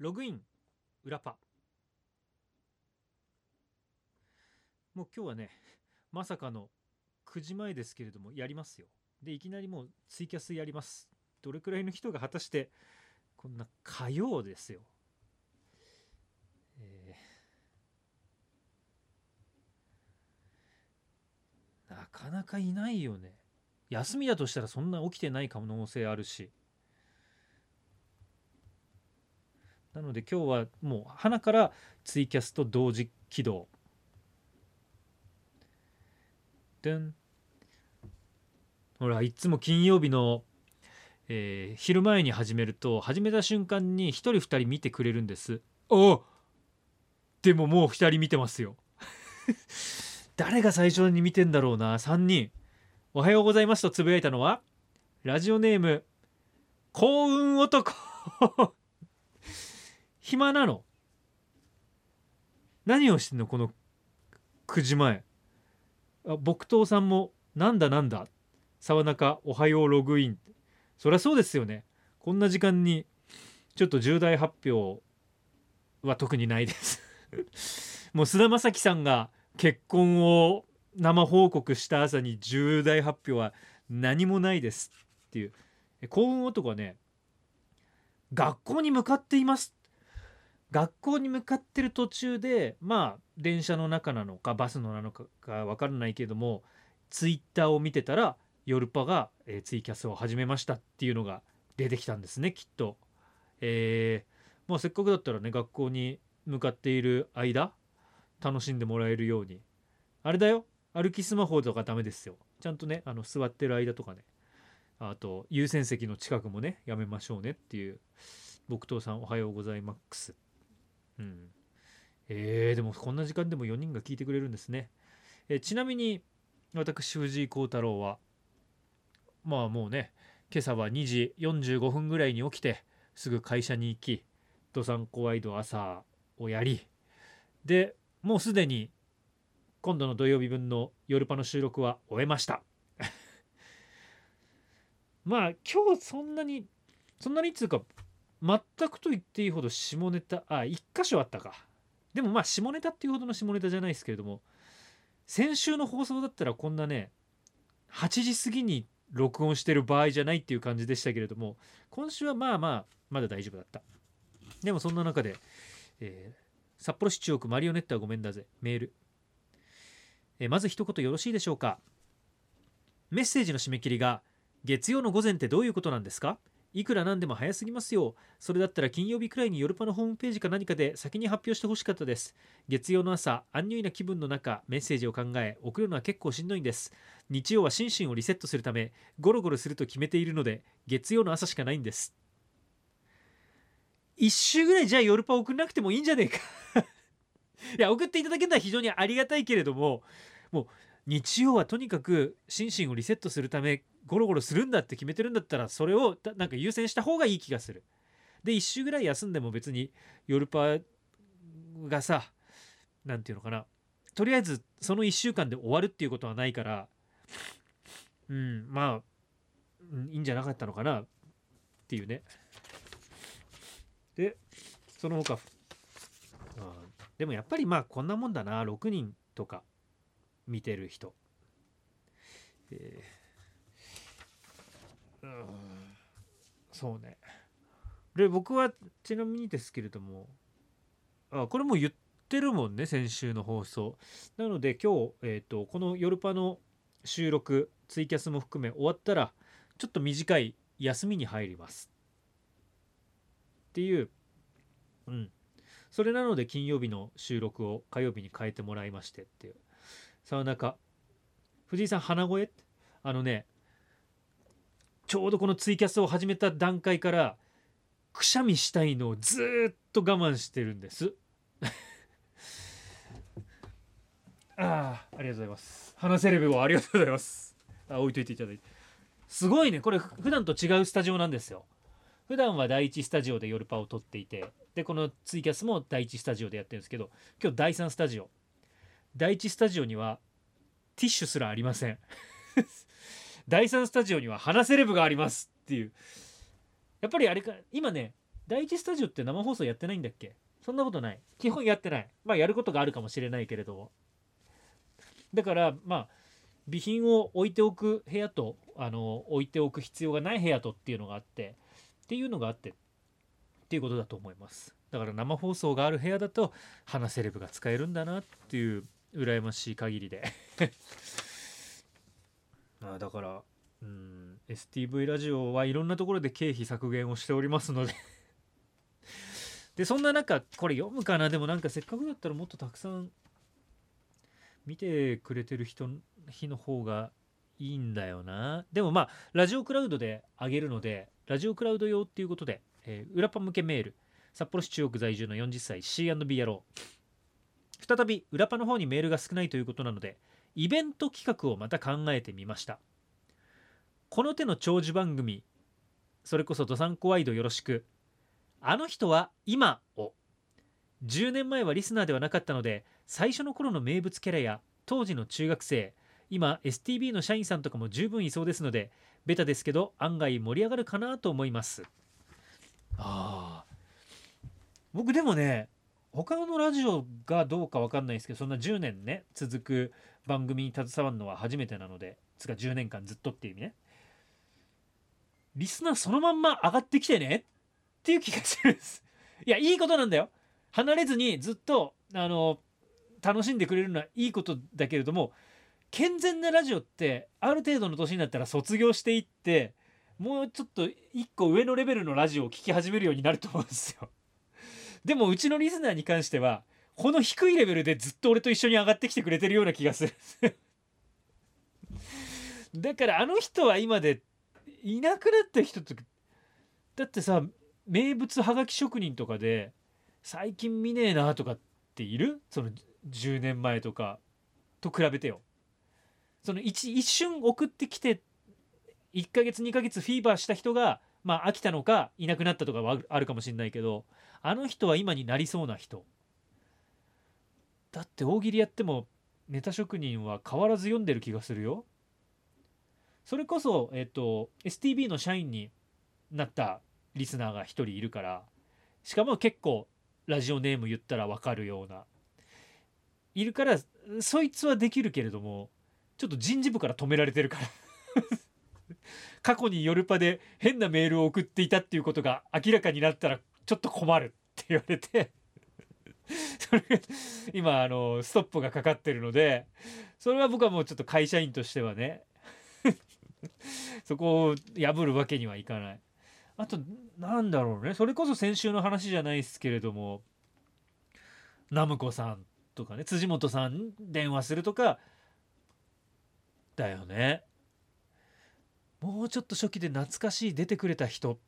ログイン裏パ。もう今日はねまさかの9時前ですけれどもやりますよ。でいきなりもうツイキャスやります。どれくらいの人が果たしてこんな火曜ですよ、えーなかなかいないよね。休みだとしたらそんな起きてない可能性あるし。なので今日はもう花からツイキャスと同時起動。でん。ほらいつも金曜日の、えー昼前に始めると始めた瞬間に1人2人見てくれるんです。おでももう2人見てますよ。誰が最初に見てんだろうな3人。おはようございますとつぶやいたのはラジオネーム幸運男。暇なの？何をしてんの？この9時前。あ木刀さんもなんだなんだ？沢中おはようログイン。そりゃそうですよね。こんな時間にちょっと重大発表は特にないです。もう菅田将暉さんが結婚を生報告した朝に重大発表は何もないですっていう。幸運男はね学校に向かっています学校に向かってる途中でまあ電車の中なのかバスのなのかか分からないけどもツイッターを見てたらヨルパが、えーツイキャスを始めましたっていうのが出てきたんですねきっと。えーまあ、せっかくだったらね学校に向かっている間楽しんでもらえるように。あれだよ。歩きスマホとかダメですよ。ちゃんとねあの座ってる間とかね。あと優先席の近くもねやめましょうねっていう木刀さんおはようございます。うん。えー、でもこんな時間でも4人が聞いてくれるんですね、えーちなみに私藤井幸太郎はまあもうね今朝は2時45分ぐらいに起きてすぐ会社に行きドサンコワイド朝をやりでもうすでに今度の土曜日分の夜パの収録は終えました。まあ今日そんなにそんなにっつうか全くと言っていいほど下ネタあ一箇所あったか。でもまあ下ネタっていうほどの下ネタじゃないですけれども先週の放送だったらこんなね8時過ぎに録音してる場合じゃないっていう感じでしたけれども今週はまあまあまだ大丈夫だった。でもそんな中で、えー札幌市中央区マリオネットはごめんだぜ。メール、えーまず一言よろしいでしょうか。メッセージの締め切りが月曜の午前ってどういうことなんですか？いくらなんでも早すぎますよ。それだったら金曜日くらいにヨルパのホームページか何かで先に発表してほしかったです。月曜の朝安入な気分の中メッセージを考え送るのは結構しんどいんです。日曜は心身をリセットするためゴロゴロすると決めているので月曜の朝しかないんです。一週ぐらいじゃあヨルパ送んなくてもいいんじゃねえか。いや送っていただけるのは非常にありがたいけれどももう日曜はとにかく心身をリセットするためゴロゴロするんだって決めてるんだったらそれをなんか優先した方がいい気がする。で一週ぐらい休んでも別にヨルパがさなんていうのかな。とりあえずその1週間で終わるっていうことはないからうんまあうんいいんじゃなかったのかな。っていうね。でその他。あでもやっぱりまあこんなもんだな。6人とか見てる人。えーうーんそうね。で僕はちなみにですけれどもあこれも言ってるもんね先週の放送。なので今日、えー、とこの「夜パ」の収録ツイキャスも含め終わったらちょっと短い休みに入ります。っていううん。それなので金曜日の収録を火曜日に変えてもらいましてっていう。沢中藤井さん鼻声？あのねちょうどこのツイキャスを始めた段階からくしゃみしたいのをずっと我慢してるんです。ああありがとうございます。鼻セレブをありがとうございます。あ置いといていただいて。すごいね。これ普段と違うスタジオなんですよ。普段は第一スタジオで夜パを撮っていてでこのツイキャスも第一スタジオでやってるんですけど今日第三スタジオ。第一スタジオにはティッシュすらありません。第三スタジオには鼻セレブがありますっていう。やっぱりあれか今ね第一スタジオって生放送やってないんだっけ？そんなことない。基本やってない。まあやることがあるかもしれないけれどだからまあ備品を置いておく部屋とあの置いておく必要がない部屋とっていうのがあってっていうのがあってっていうことだと思います。だから生放送がある部屋だと花セレブが使えるんだなっていう羨ましい限りで。あだからうん STV ラジオはいろんなところで経費削減をしておりますので。でそんな中これ読むかな？でもなんかせっかくだったらもっとたくさん見てくれてる人日の方がいいんだよな。でもまあラジオクラウドで上げるのでラジオクラウド用っていうことで、えー、裏パ向けメール。札幌市中央区在住の40歳 C&B 野郎。再び裏パの方にメールが少ないということなのでイベント企画をまた考えてみました。この手の長寿番組それこそどさんこワイドよろしくあの人は今を10年前はリスナーではなかったので最初の頃の名物キャラや当時の中学生今 STB の社員さんとかも十分いそうですのでベタですけど案外盛り上がるかなと思います。あ僕でもね他のラジオがどうか分かんないですけどそんな10年ね続く番組に携わるのは初めてなのでつか10年間ずっとっていう意味ね。リスナーそのまんま上がってきてねっていう気がするんです。いやいいことなんだよ。離れずにずっとあの楽しんでくれるのはいいことだけれども健全なラジオってある程度の年になったら卒業していってもうちょっと一個上のレベルのラジオを聴き始めるようになると思うんですよ。でもうちのリスナーに関してはこの低いレベルでずっと俺と一緒に上がってきてくれてるような気がする。だからあの人は今でいなくなった人とだってさ名物はがき職人とかで最近見ねえなとかっている？その10年前とかと比べてよ。その一一瞬送ってきて1ヶ月2ヶ月フィーバーした人がまあ飽きたのかいなくなったとかはあるかもしれないけどあの人は今になりそうな人。だって大喜利やってもネタ職人は変わらず読んでる気がするよ。それこそ、えっと、STB の社員になったリスナーが1人いるからしかも結構ラジオネーム言ったら分かるようないるからそいつはできるけれどもちょっと人事部から止められてるから。過去にヨルパで変なメールを送っていたっていうことが明らかになったらちょっと困るって言われて それが今あのストップがかかってるのでそれは僕はもうちょっと会社員としてはね そこを破るわけにはいかない。あとなんだろうねそれこそ先週の話じゃないですけれどもナムコさんとかね辻元さん電話するとかだよねもうちょっと初期で懐かしい出てくれた人。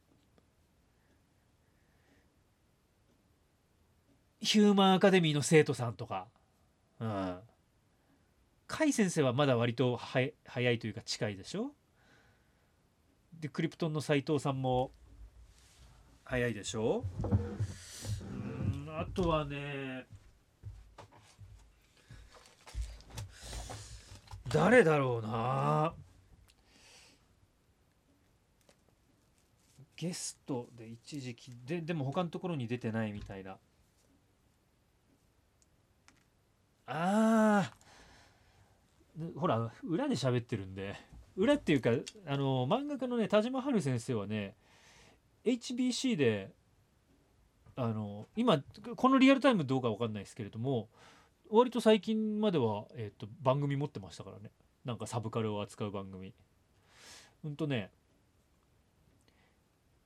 ヒューマンアカデミーの生徒さんとか。うん。甲斐先生はまだ割と早いというか近いでしょ？でクリプトンの斎藤さんも。早いでしょ？うんあとはね。誰だろうな。ゲストで一時期ででも他のところに出てないみたいな。あー。ほら裏で喋ってるんで。裏っていうかあの漫画家のね田島春先生はね HBC であの今このリアルタイムどうか分かんないですけれども割と最近までは、えーと、番組持ってましたからね。なんかサブカルを扱う番組。うんとね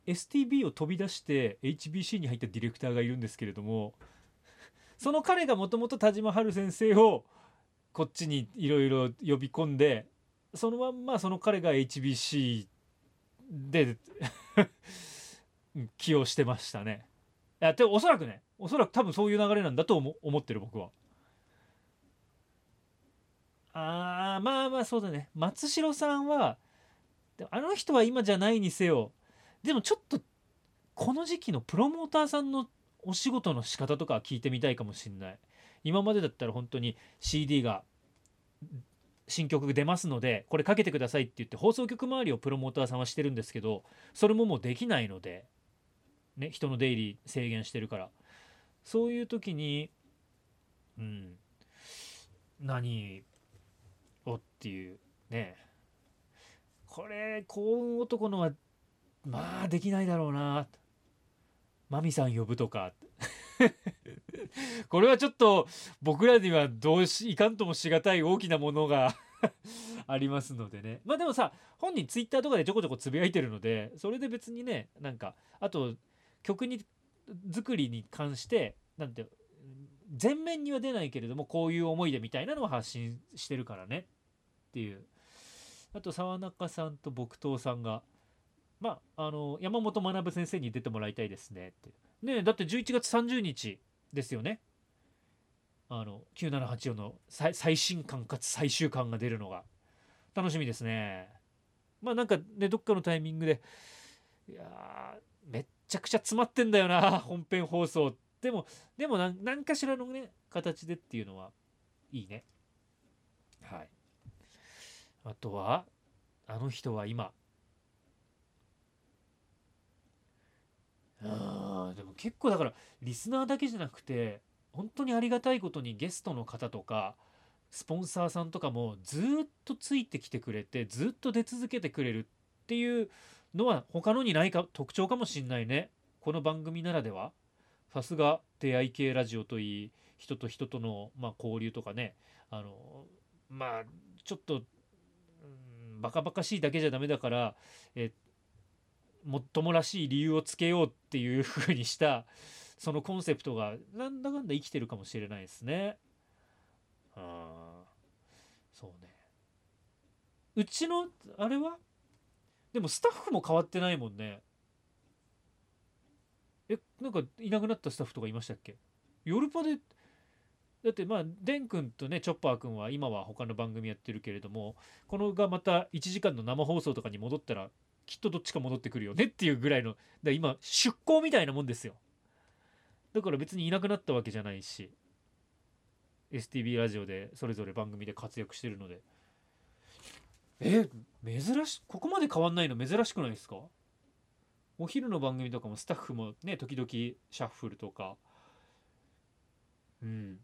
STB を飛び出して HBC に入ったディレクターがいるんですけれども その彼がもともと田島春先生をこっちにいろいろ呼び込んでそのまんまその彼が HBC で 起用してましたね。いやでおそらくねおそらく多分そういう流れなんだと思思ってる僕は。あーまあまあそうだね松代さんはあの人は今じゃないにせよでもちょっとこの時期のプロモーターさんのお仕事の仕方とか聞いてみたいかもしんない。今までだったら本当に CD が新曲出ますのでこれかけてくださいって言って放送局周りをプロモーターさんはしてるんですけどそれももうできないのでね人の出入り制限してるから。そういう時にうん何をっていうね。これ幸運男のはまあ。できないだろうな。マミさん呼ぶとか。これはちょっと僕らにはどうしいかんともしがたい大きなものが ありますのでね。まあでもさ本人ツイッターとかでちょこちょこつぶやいてるのでそれで別にねなんかあと曲に作りに関してなんて全面には出ないけれどもこういう思いでみたいなのを発信してるからね。っていう。あと沢中さんと木刀さんがまああの山本学先生に出てもらいたいですねって。ねだって11月30日ですよね。あの9784の最新刊かつ最終巻が出るのが。楽しみですね。まあなんかねどっかのタイミングでいやめっちゃくちゃ詰まってんだよな本編放送。でもでも何かしらのね形でっていうのはいいね。はい。あとはあの人は今あでも結構だからリスナーだけじゃなくて本当にありがたいことにゲストの方とかスポンサーさんとかもずっとついてきてくれてずっと出続けてくれるっていうのは他のにないか特徴かもしんないね。この番組ならでは。さすが出会い系ラジオといい人と人との、まあ、交流とかね。あのまあちょっと、うん、バカバカしいだけじゃダメだからえっもっともらしい理由をつけようっていうふうにしたそのコンセプトがなんだかんだ生きてるかもしれないですね。あそうね。うちのあれは？でもスタッフも変わってないもんね。えなんかいなくなったスタッフとかいましたっけ？夜パでだってまあデン君とねチョッパー君は今は他の番組やってるけれどもこのがまた1時間の生放送とかに戻ったらきっとどっちか戻ってくるよねっていうぐらいのだ今出向みたいなもんですよ。だから別にいなくなったわけじゃないし STB ラジオでそれぞれ番組で活躍してるので。え珍しここまで変わんないの珍しくないですか？お昼の番組とかもスタッフもね時々シャッフルとか。うん。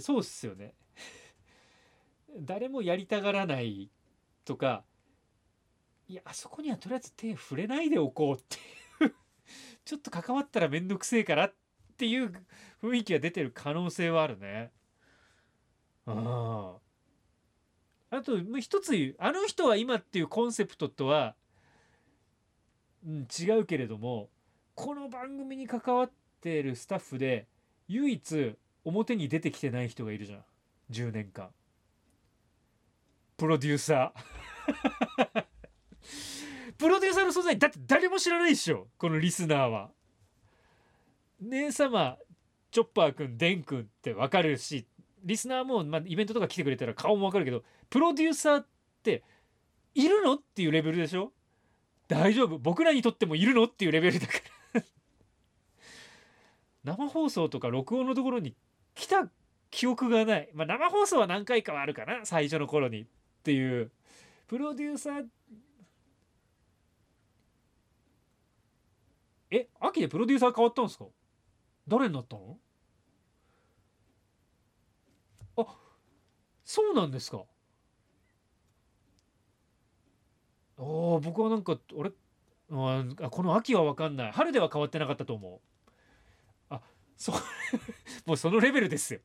そうっすよね。誰もやりたがらないとかいやあそこにはとりあえず手触れないでおこうっていう。ちょっと関わったら面倒くせえからっていう雰囲気が出てる可能性はあるね。ああ。と一つあの人は今っていうコンセプトとはうん、違うけれどもこの番組に関わってるスタッフで唯一表に出てきてない人がいるじゃん。10年間。プロデューサー。プロデューサーの存在だって誰も知らないでしょ。このリスナーは。姉様チョッパーくんデンくんって分かるしリスナーも、まあ、イベントとか来てくれたら顔も分かるけどプロデューサーっているのっていうレベルでしょ。大丈夫。僕らにとってもいるのっていうレベルだから。生放送とか録音のところに来た記憶がない、まあ、生放送は何回かはあるかな最初の頃にっていう。プロデューサーえ秋でプロデューサー変わったんですか？誰になったの？あそうなんですか。あ僕はなんか俺あこの秋は分かんない。春では変わってなかったと思う。あそう もうそのレベルですよ。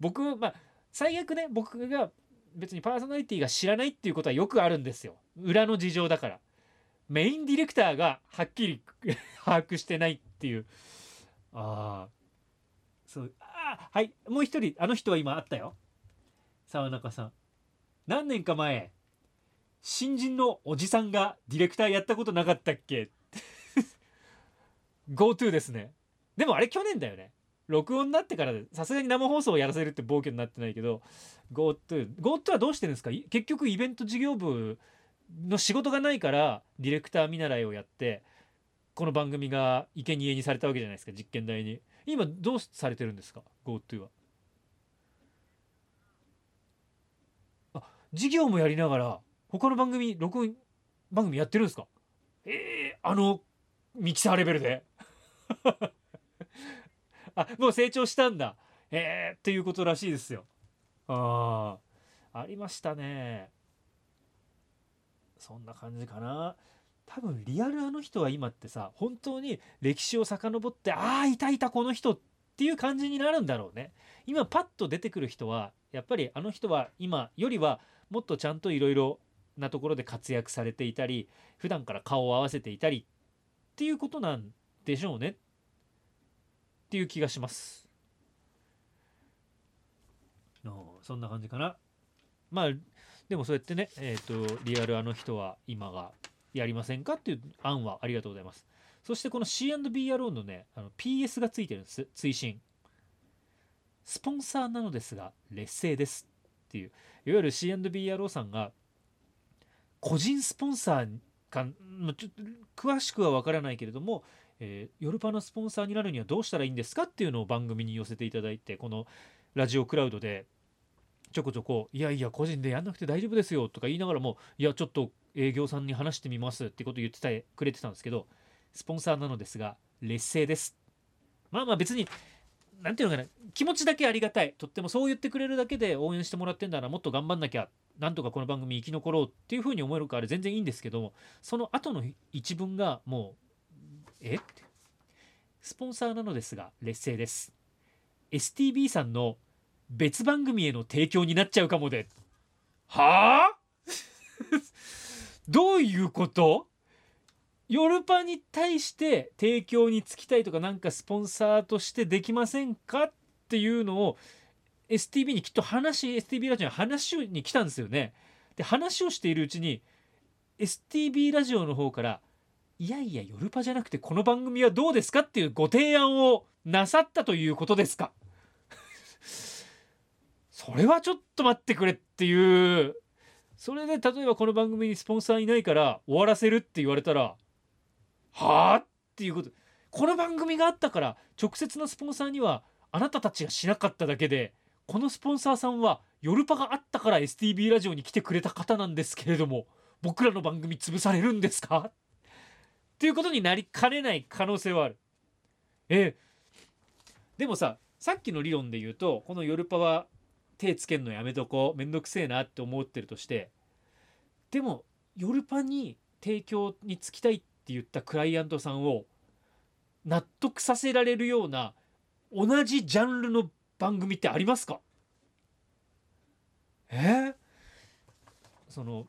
僕まあ最悪ね僕が別にパーソナリティが知らないっていうことはよくあるんですよ。裏の事情だから。メインディレクターがはっきり 把握してないっていう。ああそう。あはい。もう一人あの人は今あったよ。沢中さん。何年か前新人のおじさんがディレクターやったことなかったっけ ?GoTo ですね。でもあれ去年だよね。録音になってからさすがに生放送をやらせるって暴挙になってないけど GoTo GoTo はどうしてるんですか？結局イベント事業部の仕事がないからディレクター見習いをやってこの番組が生贄にされたわけじゃないですか実験台に。今どうされてるんですか GoTo は？あ事業もやりながら他の番組録音番組やってるんですか？ええあのミキサーレベルで。あもう成長したんだ。えー、っていうことらしいですよ。ああありましたね。そんな感じかな。多分リアルあの人は今ってさ本当に歴史を遡ってああいたいたこの人っていう感じになるんだろうね。今パッと出てくる人はやっぱりあの人は今よりはもっとちゃんといろいろなところで活躍されていたり普段から顔を合わせていたりっていうことなんでしょうね。っていう気がします。そんな感じかな。まあでもそうやってねえっ、ー、とリアルあの人は今がやりませんかっていう案はありがとうございます。そしてこの C&B 野郎のねあの PS がついてるんです。追伸。スポンサーなのですが劣勢ですっていう。いわゆる C&B 野郎さんが個人スポンサーかちょっと詳しくは分からないけれども、えー、ヨルパのスポンサーになるにはどうしたらいいんですかっていうのを番組に寄せていただいてこのラジオクラウドでちょこちょこ「いやいや個人でやんなくて大丈夫ですよ」とか言いながらも「いやちょっと営業さんに話してみます」ってことを言ってたくれてたんですけどスポンサーなのですが劣勢です。まあまあ別に何ていうのかな気持ちだけありがたい。とってもそう言ってくれるだけで応援してもらってんだなもっと頑張んなきゃなんとかこの番組生き残ろうっていうふうに思えるから全然いいんですけどもその後の一文がもうえ？っスポンサーなのですが劣勢です。STB さんの別番組への提供になっちゃうかもで。はあ？どういうこと？ヨルパに対して提供につきたいとかなんかスポンサーとしてできませんかっていうのを STB にきっと話 STB ラジオに話に来たんですよね。で話をしているうちに STB ラジオの方からいやいやヨルパじゃなくてこの番組はどうですかっていうご提案をなさったということですか？それはちょっと待ってくれっていう。それで例えばこの番組にスポンサーいないから終わらせるって言われたらはあ？っていうこと。この番組があったから直接のスポンサーにはあなたたちがしなかっただけでこのスポンサーさんはヨルパがあったから STB ラジオに来てくれた方なんですけれども僕らの番組潰されるんですか？っていうことになりかねない可能性はある。え。でもささっきの理論で言うとこのヨルパは手つけんのやめとこうめんどくせえなって思ってるとしてでもヨルパに提供につきたいって言ったクライアントさんを納得させられるような同じジャンルの番組ってありますか？え？ー、その、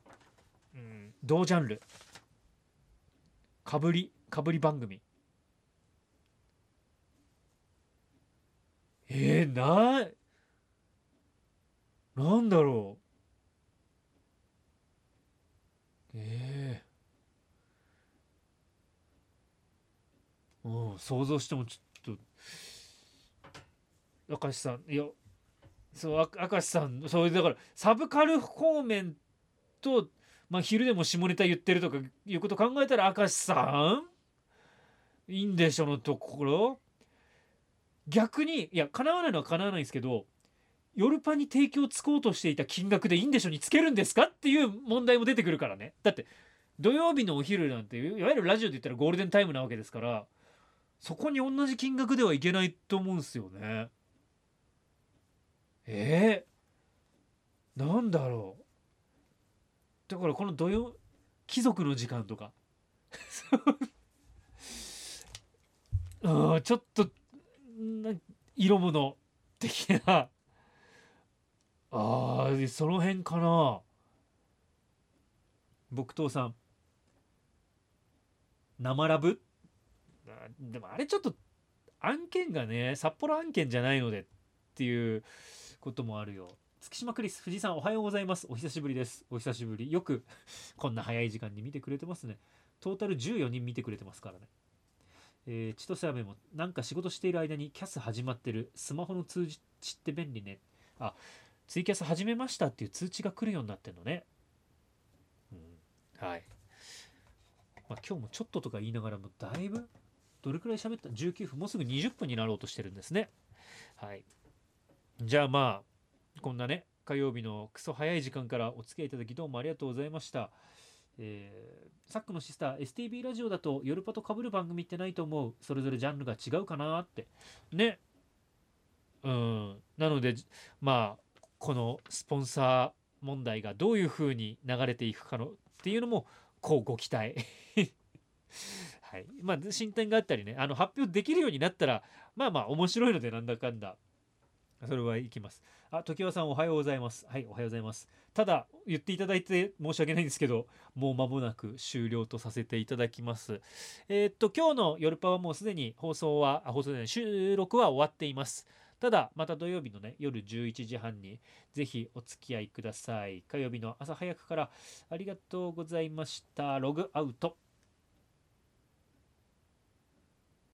うん、同ジャンル。かぶりかぶり番組。えー、ななんだろう。ええー、うん想像してもちょっと明石さん。いやそう明石さんそうだからサブカル方面と、まあ、昼でも下ネタ言ってるとかいうこと考えたら明石さんいいんでしょのところ。逆にいや叶わないのは叶わないんですけどヨルパに提供つこうとしていた金額でいいんでしょにつけるんですかっていう問題も出てくるからね。だって土曜日のお昼なんていわゆるラジオで言ったらゴールデンタイムなわけですからそこに同じ金額ではいけないと思うんですよね。えー、なんだろう。だからこの土曜貴族の時間とか。うんちょっと色物的なあーその辺かな。木刀さん。生ラブ？でもあれちょっと案件がね札幌案件じゃないのでっていうこともあるよ。月島クリス藤井さんおはようございます。お久しぶりです。お久しぶり。よく こんな早い時間に見てくれてますね。トータル14人見てくれてますからね。えー、千歳飴もなんか仕事している間にキャス始まってる。スマホの通知って便利ね。あツイキャス始めましたっていう通知が来るようになってんのね。うん、はい。まあ、今日もちょっととか言いながらもだいぶどれくらい喋った ?19 分もうすぐ20分になろうとしてるんですね。はい。じゃあまあこんなね火曜日のクソ早い時間からお付き合いいただきどうもありがとうございました。えーサックのシスター STB ラジオだと夜パと被る番組ってないと思うそれぞれジャンルが違うかなってねうんなのでまあこのスポンサー問題がどういうふうに流れていくかのっていうのもこうご期待 はいまあ進展があったりねあの発表できるようになったらまあまあ面白いのでなんだかんだそれはいきます。あ、時和さんおはようございます。はい、おはようございます。ただ、言っていただいて申し訳ないんですけど、もう間もなく終了とさせていただきます。えーっと、今日の夜パはもうすでに放送は、放送で、収録は終わっています。ただ、また土曜日のね、夜11時半にぜひお付き合いください。火曜日の朝早くからありがとうございました。ログアウト。